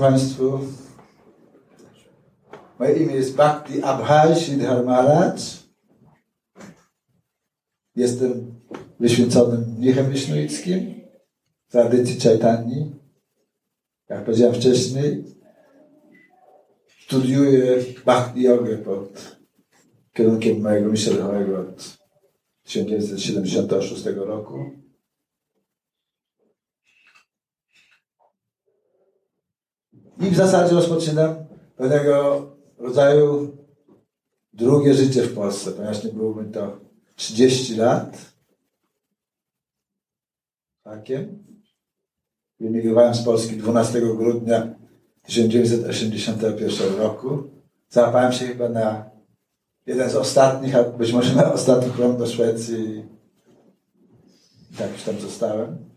Państwu, moje imię jest Bhakti Abhay Shidhar Maharaj. Jestem wyświęconym mnichem wisznuickim w tradycji Chaitani. Jak powiedziałem wcześniej, studiuję Bhakti Jogę pod kierunkiem mojego mistrza od 1976 roku. I w zasadzie rozpoczynam pewnego rodzaju drugie życie w Polsce, ponieważ nie byłoby to 30 lat. Takiem. Wyemigrowałem z Polski 12 grudnia 1981 roku. Załapałem się chyba na jeden z ostatnich, a być może na ostatni krąg do Szwecji. I tak już tam zostałem.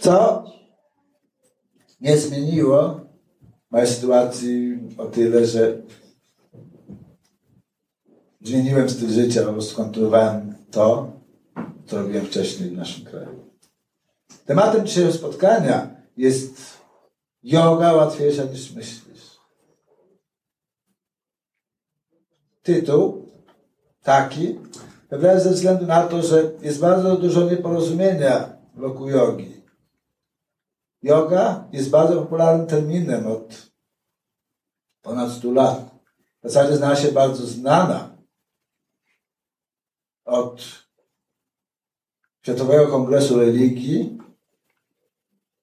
Co nie zmieniło mojej sytuacji o tyle, że zmieniłem styl życia, po prostu kontynuowałem to, co robiłem wcześniej w naszym kraju. Tematem dzisiejszego spotkania jest yoga łatwiejsza niż myślisz. Tytuł taki, wybrałem ze względu na to, że jest bardzo dużo nieporozumienia wokół jogi. Yoga jest bardzo popularnym terminem od ponad 100 lat. W zasadzie znała się bardzo znana od Światowego Kongresu Religii,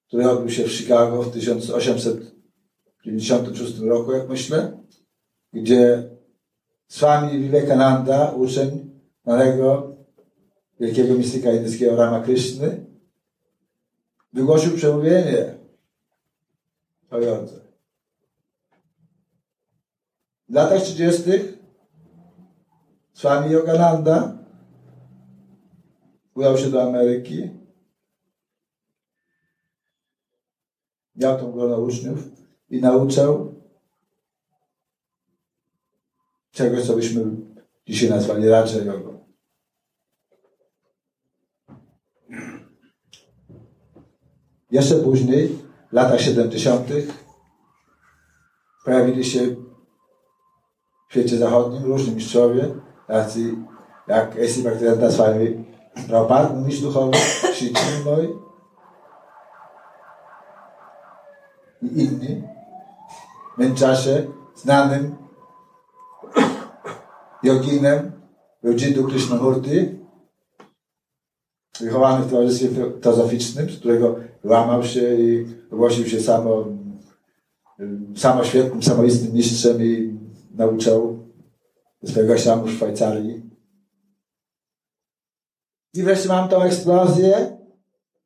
który odbył się w Chicago w 1896 roku, jak myślę, gdzie Swami Vivekananda, uczeń znanego wielkiego mistyka indyjskiego Rama Krishny, wygłosił przemówienie jodze. W latach 30. Swami Yogananda udał się do Ameryki. Miał tą grono uczniów i nauczał czegoś, co byśmy dzisiaj nazwali Raja Jogą. Jeszcze później, w latach 70., pojawili się w świecie zachodnim różni mistrzowie, tacy jak Esi Bhaktivedanta Swami Prabhupada, mistrz duchowy, Sri i inni. W międzyczasie znanym joginem był Jiddu Krishnamurti, wychowany w towarzystwie teozoficznym, z którego łamał się i ogłosił się samo, samoświetnym, samoistnym mistrzem i nauczał swojego ślamu w Szwajcarii. I wreszcie mam tą eksplozję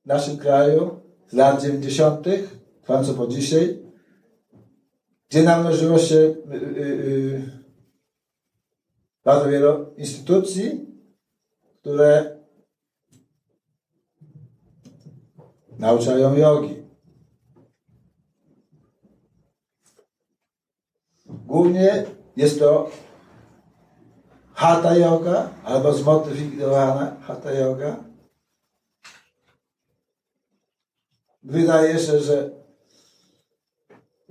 w naszym kraju z lat 90., trwającą po dzisiaj, gdzie namnożyło się yy, yy, bardzo wiele instytucji, które nauczają jogi. Głównie jest to hatha yoga albo zmodyfikowana hatha yoga. Wydaje się, że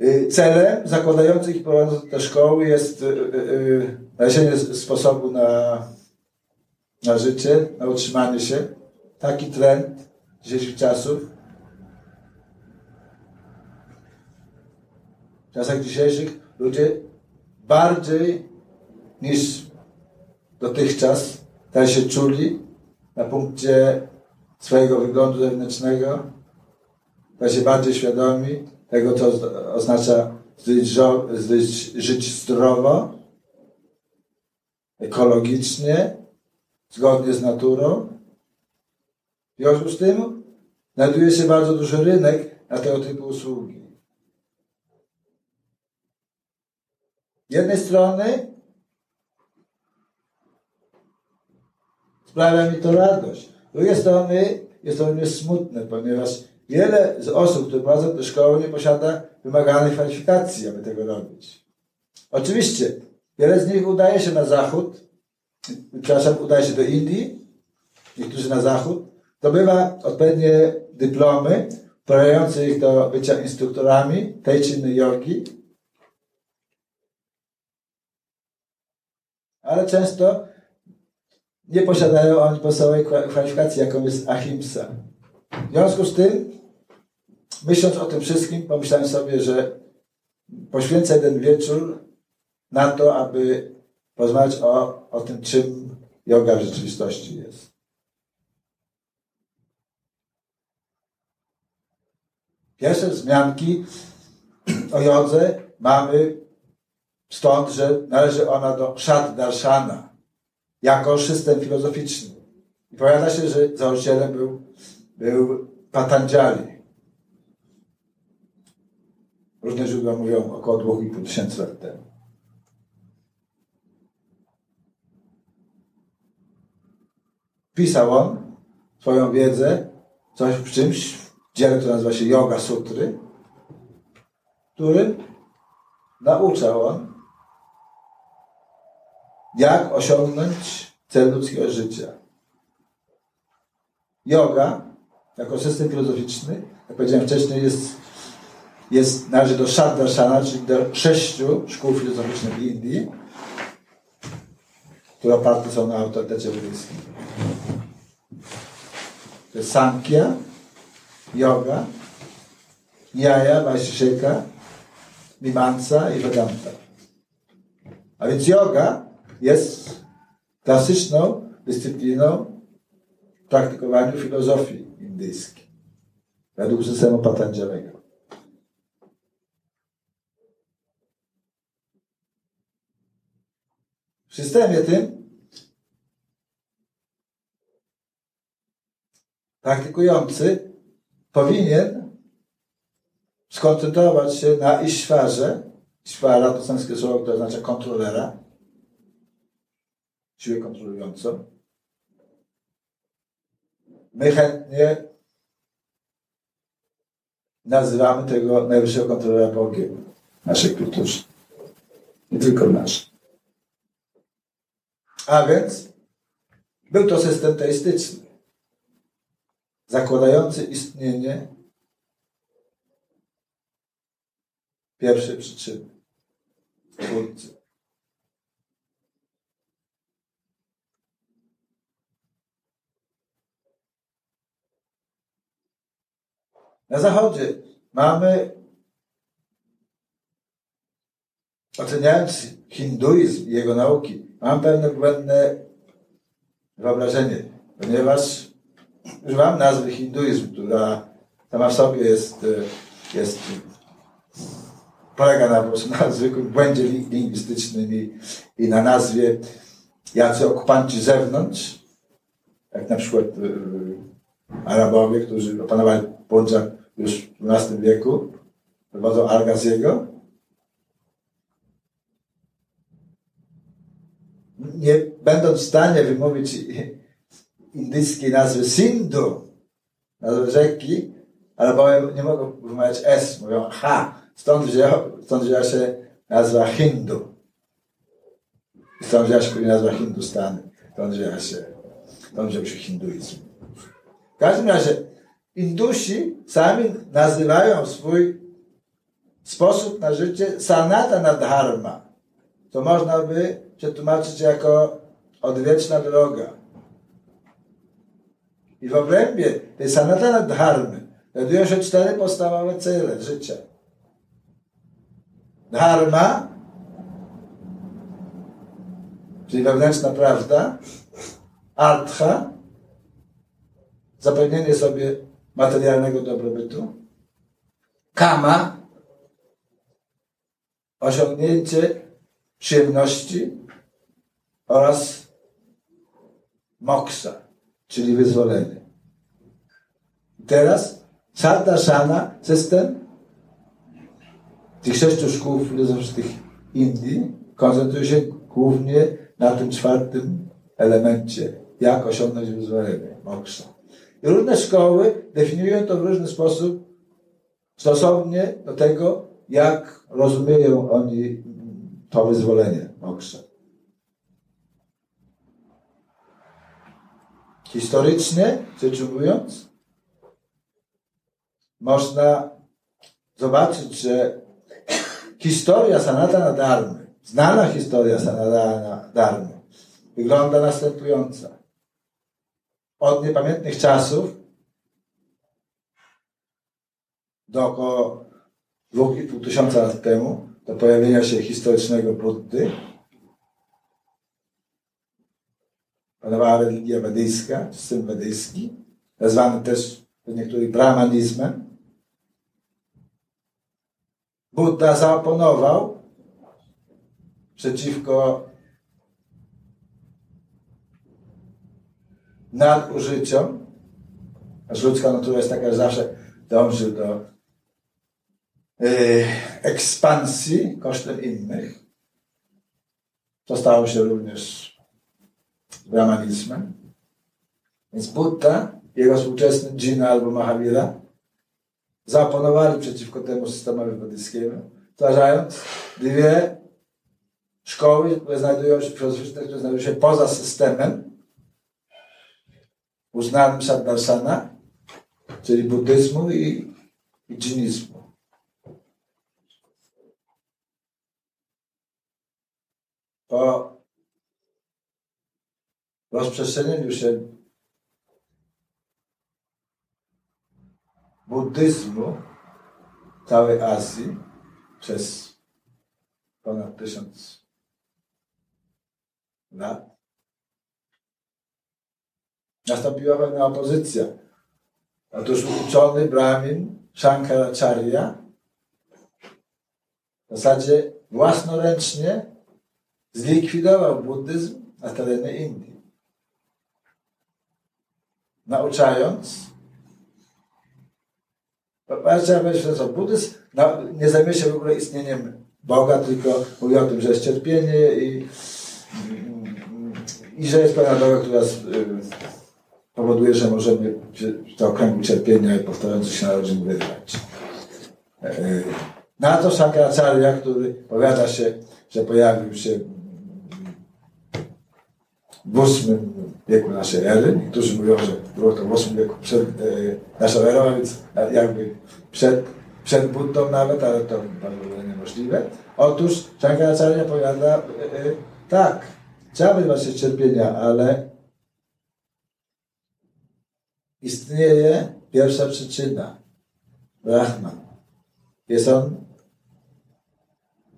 y, celem zakładających i prowadzących te szkoły jest y, y, znalezienie sposobu na, na życie, na utrzymanie się. Taki trend dzisiejszych czasów. Czasach dzisiejszych ludzie bardziej niż dotychczas tak się czuli na punkcie swojego wyglądu zewnętrznego, tak się bardziej świadomi tego, co oznacza żyć zdrowo, ekologicznie, zgodnie z naturą. W związku z tym znajduje się bardzo duży rynek na tego typu usługi. Z jednej strony sprawia mi to radość. Z drugiej strony jest to mnie smutne, ponieważ wiele z osób, które prowadzą tę szkołę, nie posiada wymaganej kwalifikacji, aby tego robić. Oczywiście, wiele z nich udaje się na zachód, przepraszam, udaje się do Indii, niektórzy na zachód, zdobywa odpowiednie dyplomy, prowadzący ich do bycia instruktorami tej czy innej jogi, ale często nie posiadają oni podstawowej kwalifikacji, jaką jest ahimsa. W związku z tym, myśląc o tym wszystkim, pomyślałem sobie, że poświęcę jeden wieczór na to, aby porozmawiać o, o tym, czym yoga w rzeczywistości jest. Pierwsze wzmianki o jodze mamy stąd, że należy ona do Shad Darshana, jako system filozoficzny. I powiada się, że założycielem był, był Patanjali. Różne źródła mówią około 2,5 tysięcy lat temu. Pisał on swoją wiedzę coś w czymś, w dziele, które nazywa się Yoga Sutry, który nauczał on, jak osiągnąć cel ludzkiego życia. Yoga, jako system filozoficzny, jak powiedziałem wcześniej, jest, jest należy do Shandarshana, czyli do sześciu szkół filozoficznych w Indii, które oparte są na autorytecie buddyjskim. To jest Samkhya, Yoga, Nyaya, Vaisheshika, Mimamsa i Vedanta. A więc yoga jest klasyczną dyscypliną w praktykowaniu filozofii indyjskiej według systemu Patanjalego. W systemie tym praktykujący powinien skoncentrować się na Ishwarze. Ishwara to sanskrytne słowo, które oznacza kontrolera, siłę kontrolującą. My chętnie nazywamy tego najwyższego kontrolera Bogiem w naszej kulturze. Nie tylko nasz. A więc był to system teistyczny, zakładający istnienie pierwszej przyczyny, Twórcy. Na zachodzie mamy, oceniając hinduizm i jego nauki, mam pewne błędne wyobrażenie, ponieważ używam nazwy hinduizm, która sama w sobie jest, jest polega na, po prostu na zwykłym błędzie lingwistycznym i, i na nazwie jacy okupanci zewnątrz, jak na przykład y, Arabowie, którzy opanowali Punjab już w XII wieku, wodzą Argaziego. Nie będąc w stanie wymówić indyjskiej nazwy Sindhu, nazwy rzeki, Arabowie nie mogą wymawiać S, mówią H. Stąd, wzięła, stąd wzięła się nazwa Hindu. Stąd wzięła się nazwa Hindustany. Stąd wzięła się, stąd wziął się hinduizm. W każdym razie Indusi sami nazywają swój sposób na życie sanatana dharma. To można by przetłumaczyć jako odwieczna droga. I w obrębie tej sanatana dharmy znajdują się cztery podstawowe cele życia. Dharma, czyli wewnętrzna prawda, artha, zapewnienie sobie materialnego dobrobytu. Kama, osiągnięcie przyjemności oraz moksa, czyli wyzwolenie. Teraz Sadhana, system tych sześciu szkół filozoficznych Indii koncentruje się głównie na tym czwartym elemencie, jak osiągnąć wyzwolenie, moksha. I różne szkoły definiują to w różny sposób, stosownie do tego, jak rozumieją oni to wyzwolenie moksza. Historycznie rzecz ujmując, można zobaczyć, że historia Sanatana Dharmy, znana historia Sanatana Dharmy, wygląda następująca. Od niepamiętnych czasów do około 2,5 tysiąca lat temu, do pojawienia się historycznego Buddy, panowała religia wedyjska, system wedyjski, nazwany też przez niektórych brahmanizmem. Buddha zaoponował przeciwko nadużyciom, aż ludzka natura jest taka, że zawsze dąży do yy, ekspansji kosztem innych. To stało się również brahmanizmem. Więc Buddha, jego współczesny Dżina albo Mahavira zaoponowali przeciwko temu systemowi buddyjskiemu, stwarzając dwie szkoły, które znajdują się, które znajdują się poza systemem uznanym Saddarsana, czyli buddyzmu i, i dżinizmu. Po rozprzestrzenieniu się buddyzmu całej Azji przez ponad tysiąc lat nastąpiła pewna opozycja. Otóż uczony Brahmin Shankaracharya w zasadzie własnoręcznie zlikwidował buddyzm na terenie Indii. Nauczając, trzeba powiedzieć, że buddyzm nie zajmuje się w ogóle istnieniem Boga, tylko mówi o tym, że jest cierpienie i, i że jest pewna droga, która powoduje, że możemy z okręgu cierpienia i powtarzających się narodzin wyrwać. E, na to Shankaracharya, który powiada się, że pojawił się w VIII wieku naszej ery. Niektórzy mówią, że było to w VIII wieku przed e, naszą erą, więc jakby przed, przed Buddą nawet, ale to bardzo niemożliwe. Otóż Shankaracharya powiada, e, e, tak, trzeba wyrywać się cierpienia, ale istnieje pierwsza przyczyna. Brahman. Jest on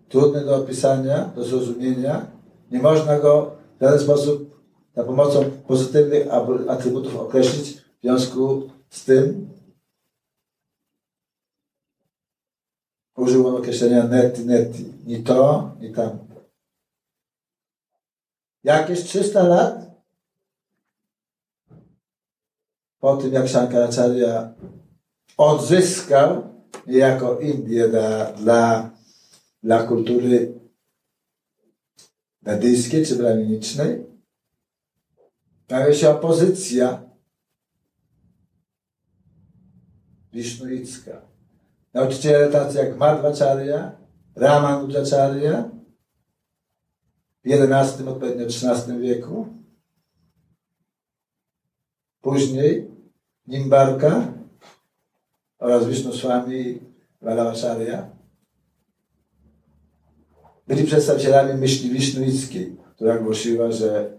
trudny do opisania, do zrozumienia. Nie można go w żaden sposób za pomocą pozytywnych atrybutów określić. W związku z tym użył on określenia neti, neti. Ni to, ni tamto. Jakieś 300 lat po tym, jak Shankaracharya odzyskał niejako Indię dla, dla, dla kultury wedyjskiej czy braminicznej, pojawia się opozycja wisznuicka. Nauczyciele tacy jak Madhvacharya, Ramanujacharya w XI, odpowiednio XIII wieku, Później Nimbarka oraz Swami Valavacharya byli przedstawicielami myśli wisznuickiej, która głosiła, że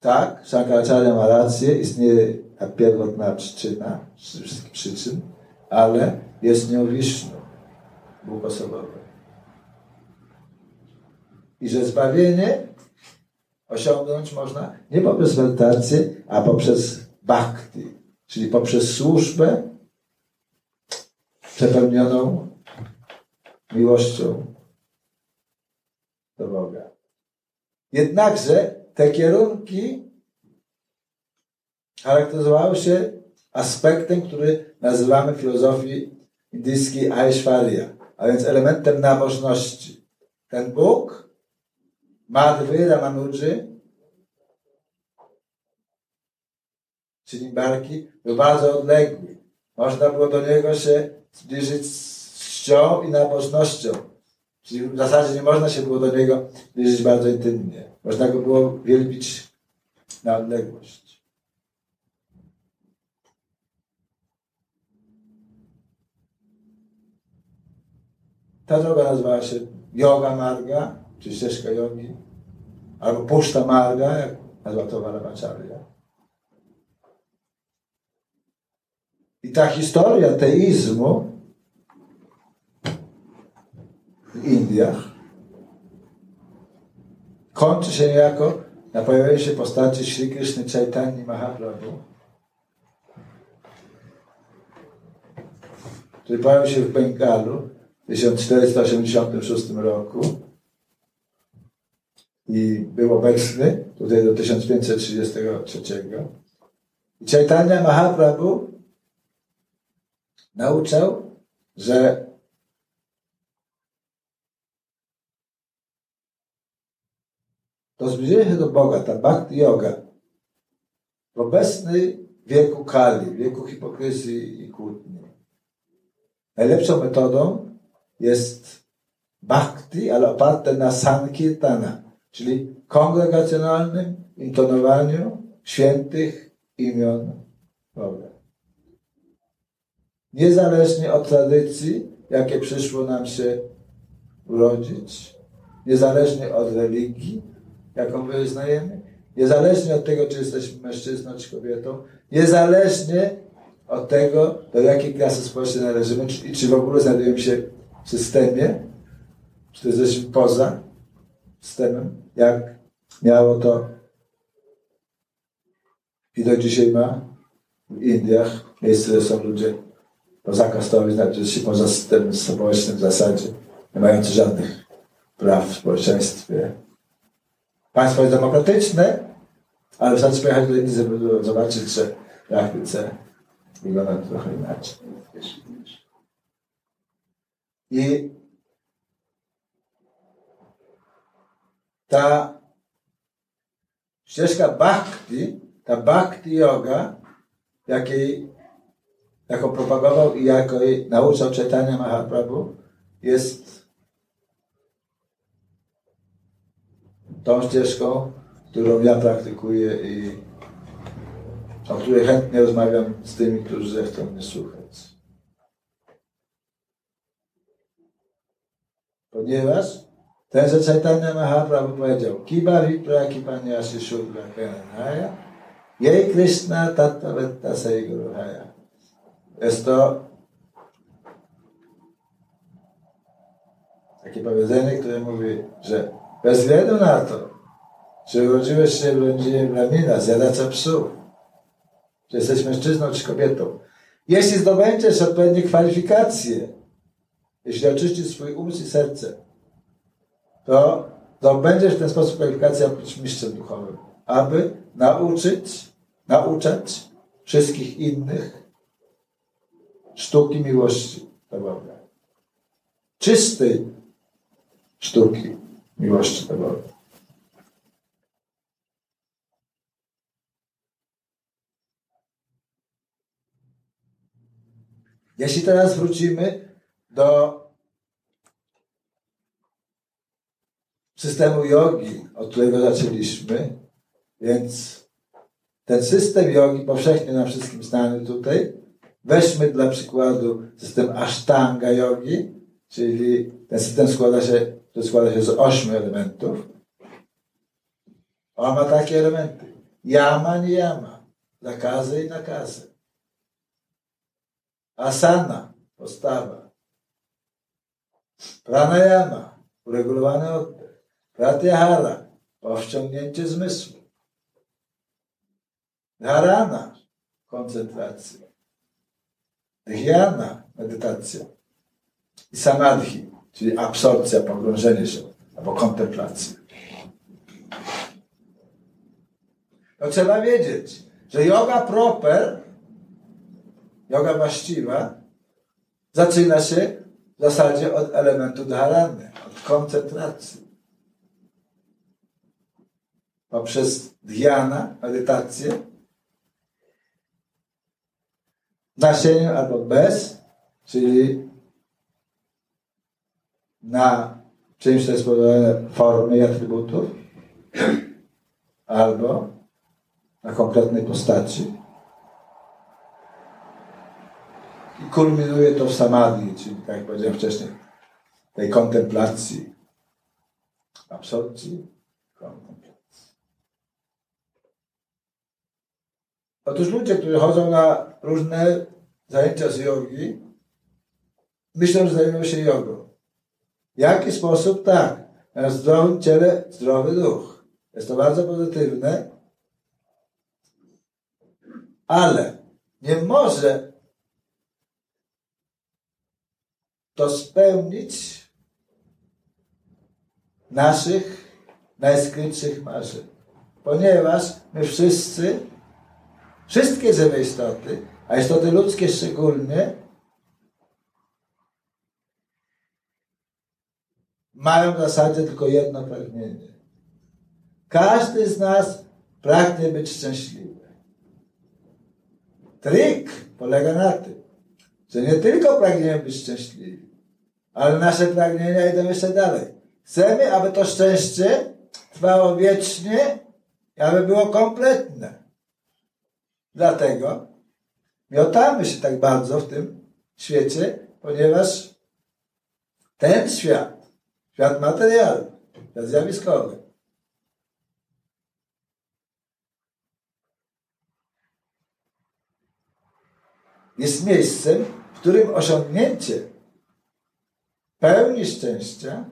tak, Shankaracharya ma rację, istnieje ta pierwotna przyczyna wszystkich przyczyn, ale jest nią Wisznu, Bóg osobowy. I że zbawienie osiągnąć można nie poprzez medytację, a poprzez bhakti, czyli poprzez służbę przepełnioną miłością do Boga. Jednakże te kierunki charakteryzowały się aspektem, który nazywamy w filozofii indyjskiej Aishwarya, a więc elementem nabożności. Ten Bóg Madhwy Ramanuży, czyli barki, był bardzo odległy. Można było do niego się zbliżyć z czcią i nabożnością. Czyli w zasadzie nie można się było do niego zbliżyć bardzo intymnie. Można go było wielbić na odległość. Ta droga nazywała się Yoga Marga, czy ścieżka jogi, albo Puszta Marga, jak nazwał to Varamacharya. I ta historia teizmu w Indiach kończy się jako na pojawienie się postaci Sri Krishna Chaitanya Mahaprabhu, który pojawił się w Bengalu w 1486 roku i był obecny tutaj do 1533. I Chaitanya Mahaprabhu nauczał, że to zbliżenie się do Boga, ta bhakti yoga w obecnym wieku Kali, wieku hipokryzji i kłótni. Najlepszą metodą jest bhakti, ale oparte na sankirtana, czyli kongregacjonalnym intonowaniu świętych imion Boga. Niezależnie od tradycji, jakie przyszło nam się urodzić, niezależnie od religii, jaką wyznajemy, niezależnie od tego, czy jesteśmy mężczyzną, czy kobietą, niezależnie od tego, do jakiej klasy społecznej należymy, czy, czy w ogóle znajdujemy się w systemie, czy jesteśmy poza systemem, jak miało to i do dzisiaj ma w Indiach, miejsce, gdzie są ludzie pozakastowi, znaczy się poza systemem społecznym w zasadzie, nie mający żadnych praw w społeczeństwie. Państwo jest demokratyczne, ale wystarczy pojechać do Indii, żeby zobaczyć, że w praktyce wygląda trochę inaczej. I ta ścieżka bhakti, ta bhakti yoga, jakiej, jaką propagował i jako nauczał czytania Mahaprabhu, jest tą ścieżką, którą ja praktykuję i o której chętnie rozmawiam z tymi, którzy zechcą mnie słuchać. Ponieważ tenże Chaitanya Mahaprabhu powiedział Kiba Vipra Kipanyasi Shudra Kananaya Jej Krishna Tattva Vetta Saiguruhaya Jest to takie powiedzenie, które mówi, że bez względu na to, czy urodziłeś się w rodzinie Bramina, zjadacza psów, czy jesteś mężczyzną czy kobietą, jeśli zdobędziesz odpowiednie kwalifikacje, jeśli oczyścisz swój umysł i serce, to zdobędziesz w ten sposób kwalifikację być mistrzem duchowym, aby nauczyć, nauczać wszystkich innych sztuki miłości do Boga. Czystej sztuki miłości do Boga. Jeśli teraz wrócimy do systemu jogi, od którego zaczęliśmy, więc ten system jogi powszechnie nam wszystkim znany tutaj, weźmy dla przykładu system Ashtanga jogi, czyli ten system składa się to składa się z ośmiu elementów. On ma takie elementy. Yama, niyama. Zakazy i nakazy. Asana, postawa. Pranayama, uregulowany oddech. Pratyahara, powściągnięcie zmysłu. Dharana, koncentracja. Dhyana, medytacja. I samadhi, czyli absorpcja, pogrążenie się albo kontemplacja. To trzeba wiedzieć, że yoga proper, yoga właściwa, zaczyna się w zasadzie od elementu dharany, od koncentracji. Poprzez dhyana, medytację, nasieniu albo bez, czyli na czymś, co jest spowodowane formy i atrybutów, albo na konkretnej postaci. I kulminuje to w samadhi, czyli tak jak powiedziałem wcześniej, tej kontemplacji, absorpcji, kontemplacji. Otóż ludzie, którzy chodzą na różne zajęcia z jogi, myślą, że zajmują się jogą. W jaki sposób? Tak. Na zdrowym ciele zdrowy duch. Jest to bardzo pozytywne, ale nie może to spełnić naszych najskrytszych marzeń. Ponieważ my wszyscy, wszystkie żywe istoty, a istoty ludzkie szczególnie, mają w zasadzie tylko jedno pragnienie. Każdy z nas pragnie być szczęśliwy. Trik polega na tym, że nie tylko pragniemy być szczęśliwi, ale nasze pragnienia idą jeszcze dalej. Chcemy, aby to szczęście trwało wiecznie aby było kompletne. Dlatego miotamy się tak bardzo w tym świecie, ponieważ ten świat, świat materialny, świat zjawiskowy, jest miejscem, w którym osiągnięcie pełni szczęścia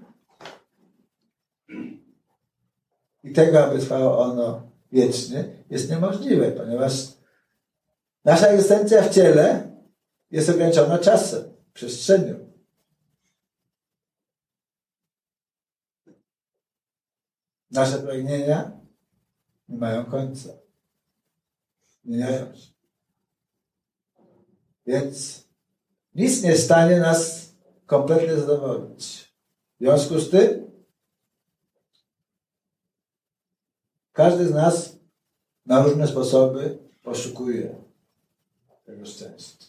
i tego, aby trwało ono wiecznie, jest niemożliwe, ponieważ nasza egzystencja w ciele jest ograniczona czasem, przestrzenią. Nasze pragnienia nie mają końca. Zmieniają się. Więc nic nie stanie nas kompletnie zadowolić. W związku z tym każdy z nas na różne sposoby poszukuje tego szczęścia.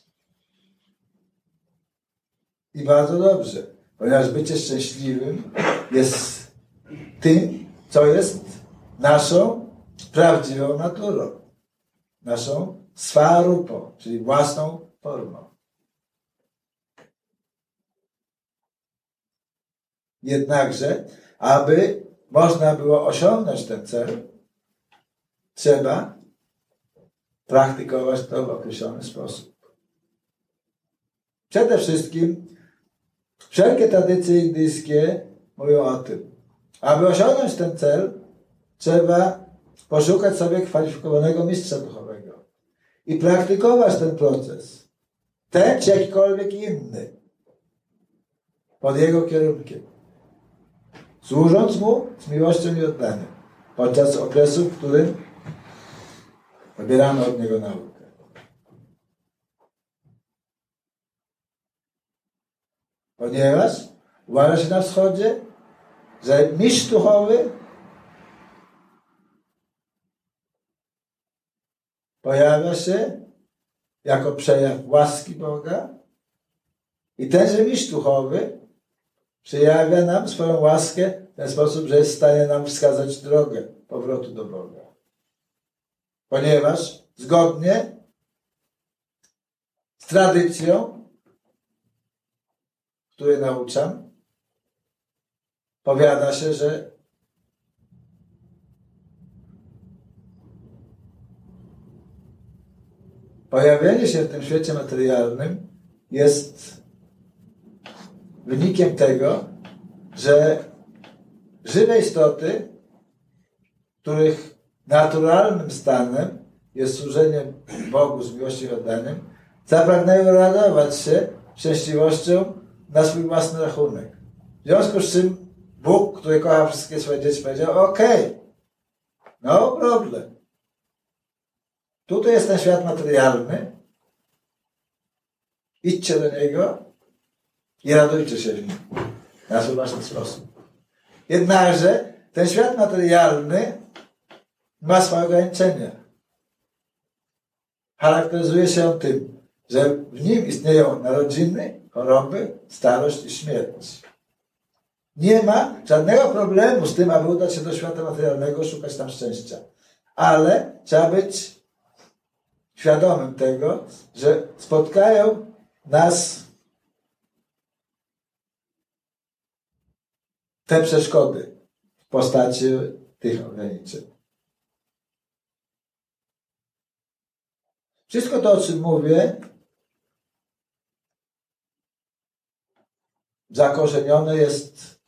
I bardzo dobrze, ponieważ bycie szczęśliwym jest tym, co jest naszą prawdziwą naturą, naszą swarupą, czyli własną formą. Jednakże, aby można było osiągnąć ten cel, trzeba praktykować to w określony sposób. Przede wszystkim wszelkie tradycje indyjskie mówią o tym, aby osiągnąć ten cel, trzeba poszukać sobie kwalifikowanego mistrza duchowego i praktykować ten proces ten czy jakikolwiek inny, pod jego kierunkiem, służąc mu z miłością i oddaniem, podczas okresu, w którym odbieramy od niego naukę. Ponieważ uważa się na wschodzie, że mistrz duchowy pojawia się jako przejaw łaski Boga i tenże mistrz duchowy przejawia nam swoją łaskę w ten sposób, że jest w stanie nam wskazać drogę powrotu do Boga. Ponieważ zgodnie z tradycją, której nauczam, powiada się, że pojawienie się w tym świecie materialnym jest wynikiem tego, że żywe istoty, których naturalnym stanem jest służenie Bogu z miłością i oddaniem, zapragnęły radować się szczęśliwością na swój własny rachunek. W związku z czym Bóg, który kocha wszystkie swoje dzieci, powiedział, ok, no problem. Tutaj jest ten świat materialny. Idźcie do niego i radujcie się w nim. Na swój własny sposób. Jednakże ten świat materialny ma swoje ograniczenia. Charakteryzuje się on tym, że w nim istnieją narodziny, choroby, starość i śmierć. Nie ma żadnego problemu z tym, aby udać się do świata materialnego, szukać tam szczęścia. Ale trzeba być świadomym tego, że spotkają nas te przeszkody w postaci tych ograniczeń. Wszystko to, o czym mówię, zakorzenione jest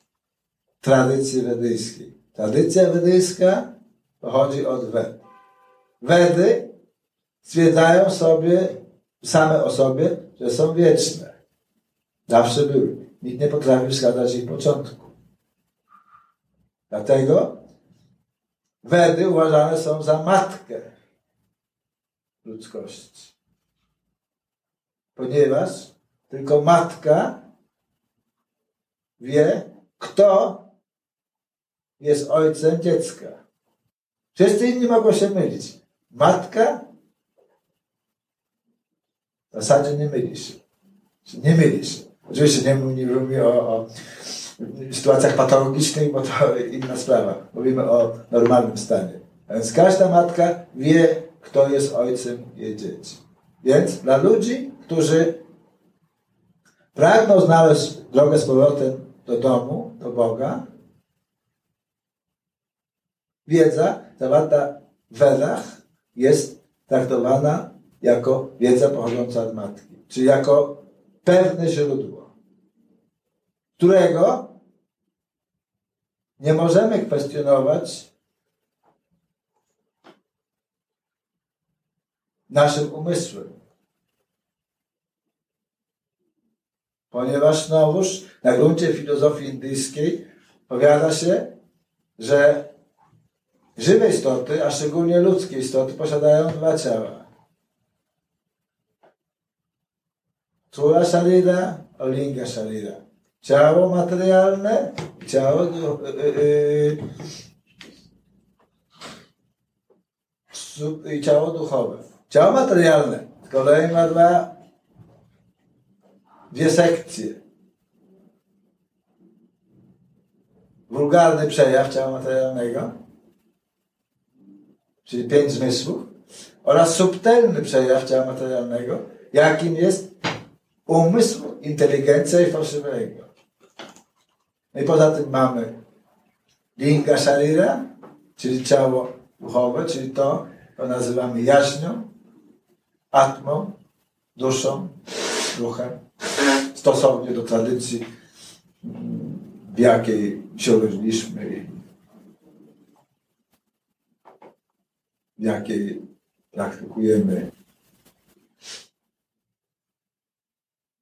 w tradycji wedyjskiej. Tradycja wedyjska pochodzi od Wed. Wedy stwierdzają sobie, same o sobie, że są wieczne. Zawsze były. Nikt nie potrafił wskazać ich początku. Dlatego Wedy uważane są za matkę ludzkości. Ponieważ tylko matka wie, kto jest ojcem dziecka. Wszyscy inni mogą się mylić. Matka w zasadzie nie myli się. Nie myli się. Oczywiście nie mówimy o, o sytuacjach patologicznych, bo to inna sprawa. Mówimy o normalnym stanie. A więc każda matka wie, kto jest ojcem jej dzieci. Więc dla ludzi, którzy pragną znaleźć drogę z powrotem do domu, do Boga, wiedza zawarta w Wedach jest traktowana jako wiedza pochodząca od matki, czyli jako pewne źródło, którego nie możemy kwestionować naszym umysłem. Ponieważ znowuż na gruncie filozofii indyjskiej powiada się, że żywe istoty, a szczególnie ludzkie istoty, posiadają dwa ciała. Tura Sharira, Olinga Sharira. Ciało materialne ciało, yy, yy, i ciało duchowe. Ciało materialne z kolei ma dwa, dwie sekcje. Wulgarny przejaw ciała materialnego, czyli pięć zmysłów, oraz subtelny przejaw ciała materialnego, jakim jest umysł, inteligencja i fałszywego. No i poza tym mamy linga sharira, czyli ciało duchowe, czyli to, co nazywamy jaźnią, atmą, duszą, duchem, stosownie do tradycji, w jakiej się urodziliśmy i jakiej praktykujemy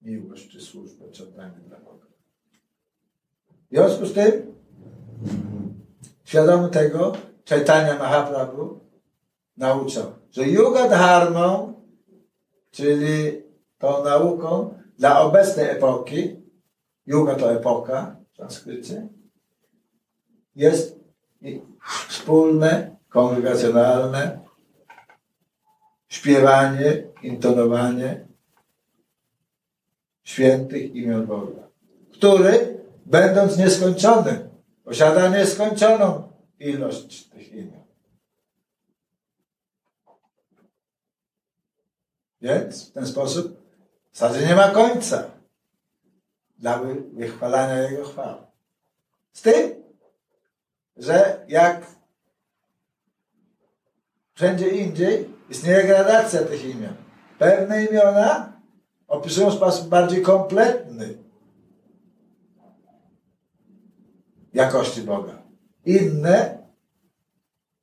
miłość czy służbę, czy dla Boga. W związku z tym, świadomy tego, Chaitanya Mahaprabhu nauczał, że yoga dharmą czyli tą nauką dla obecnej epoki, Yuga to epoka w sanskrycie, jest wspólne, kongregacjonalne śpiewanie, intonowanie świętych imion Boga, który, będąc nieskończony, posiada nieskończoną ilość tych imion. Więc w ten sposób w zasadzie nie ma końca dla wychwalania Jego chwały. Z tym, że jak wszędzie indziej istnieje gradacja tych imion. Pewne imiona opisują w sposób bardziej kompletny jakości Boga. Inne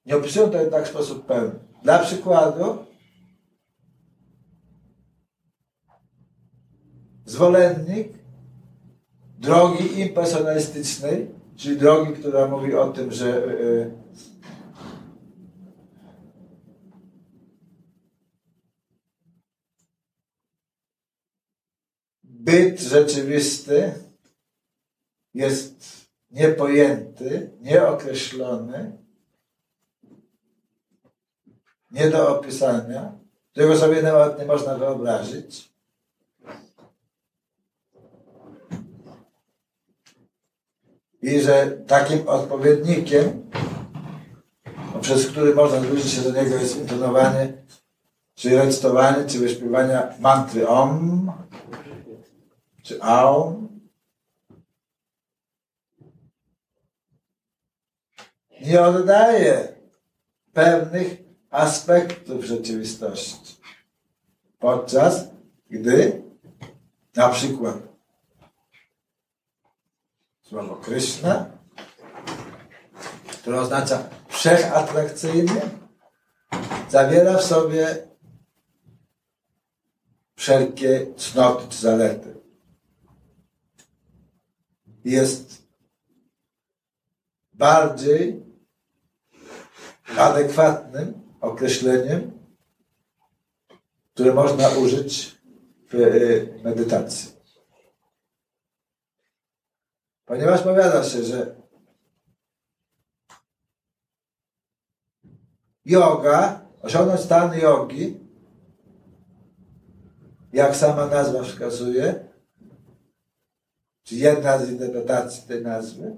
nie opisują to jednak w sposób pełny. Dla przykładu zwolennik drogi impersonalistycznej, czyli drogi, która mówi o tym, że e, e, byt rzeczywisty jest niepojęty, nieokreślony, nie do opisania, którego sobie nawet nie można wyobrazić. I że takim odpowiednikiem, przez który można zwrócić się do niego jest intonowanie, czy recytowanie, czy wyśpiewanie mantry Om, czy Aum, nie oddaje pewnych aspektów rzeczywistości. Podczas gdy na przykład słowo Krishna, które oznacza wszechatrakcyjny, zawiera w sobie wszelkie cnoty czy zalety. Jest bardziej adekwatnym określeniem, które można użyć w e, medytacji. Ponieważ powiada się, że yoga, osiągnąć stan jogi, jak sama nazwa wskazuje, czy jedna z interpretacji tej nazwy,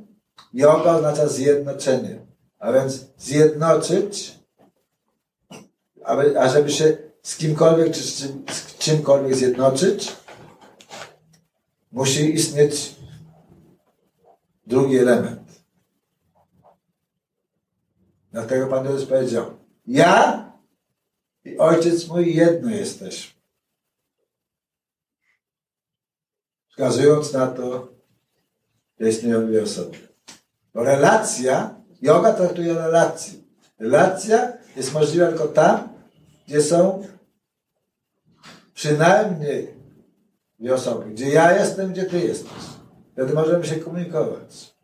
yoga oznacza zjednoczenie. A więc zjednoczyć, aby, ażeby się z kimkolwiek czy z, czym, z czymkolwiek zjednoczyć, musi istnieć drugi element. Dlatego Pan Jezus powiedział, ja i Ojciec mój jedno jesteśmy. Wskazując na to, że istnieją dwie osoby. Bo relacja, yoga traktuje o relacji. Relacja jest możliwa tylko tam, gdzie są przynajmniej dwie osoby. Gdzie ja jestem, gdzie ty jesteś. Wtedy możemy się komunikować.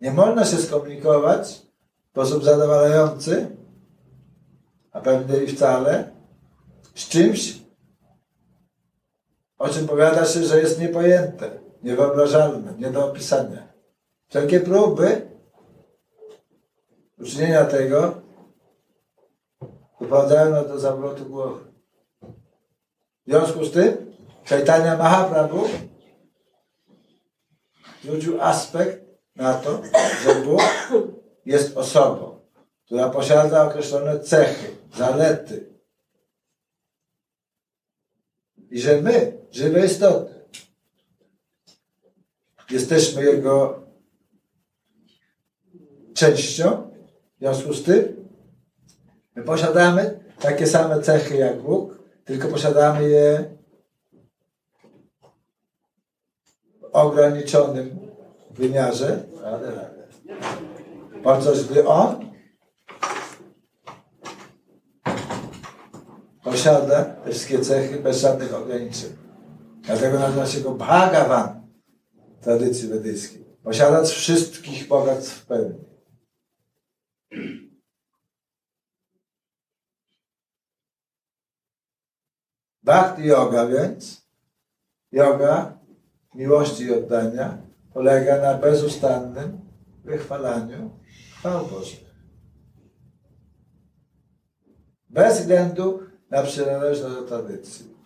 Nie można się skomunikować w sposób zadowalający, a pewnie i wcale, z czymś, o czym powiada się, że jest niepojęte, niewyobrażalne, nie do opisania. Wszelkie próby uczynienia tego doprowadzają do zawrotu głowy. W związku z tym Chaitanya Mahaprabhu zwrócił aspekt na to, że Bóg jest osobą, która posiada określone cechy, zalety. I że my, żywe istoty, jesteśmy Jego częścią, w związku z tym my posiadamy takie same cechy jak Bóg, tylko posiadamy je w ograniczonym wymiarze, podczas gdy On posiada te wszystkie cechy bez żadnych ograniczeń. Dlatego nazywa się go Bhagavan w tradycji wedyjskiej. Posiadacz wszystkich bogactw w pełni. Bhakti yoga więc, yoga miłości i oddania, polega na bezustannym wychwalaniu chwał Bożych. Bez względu na przynależność do tradycji.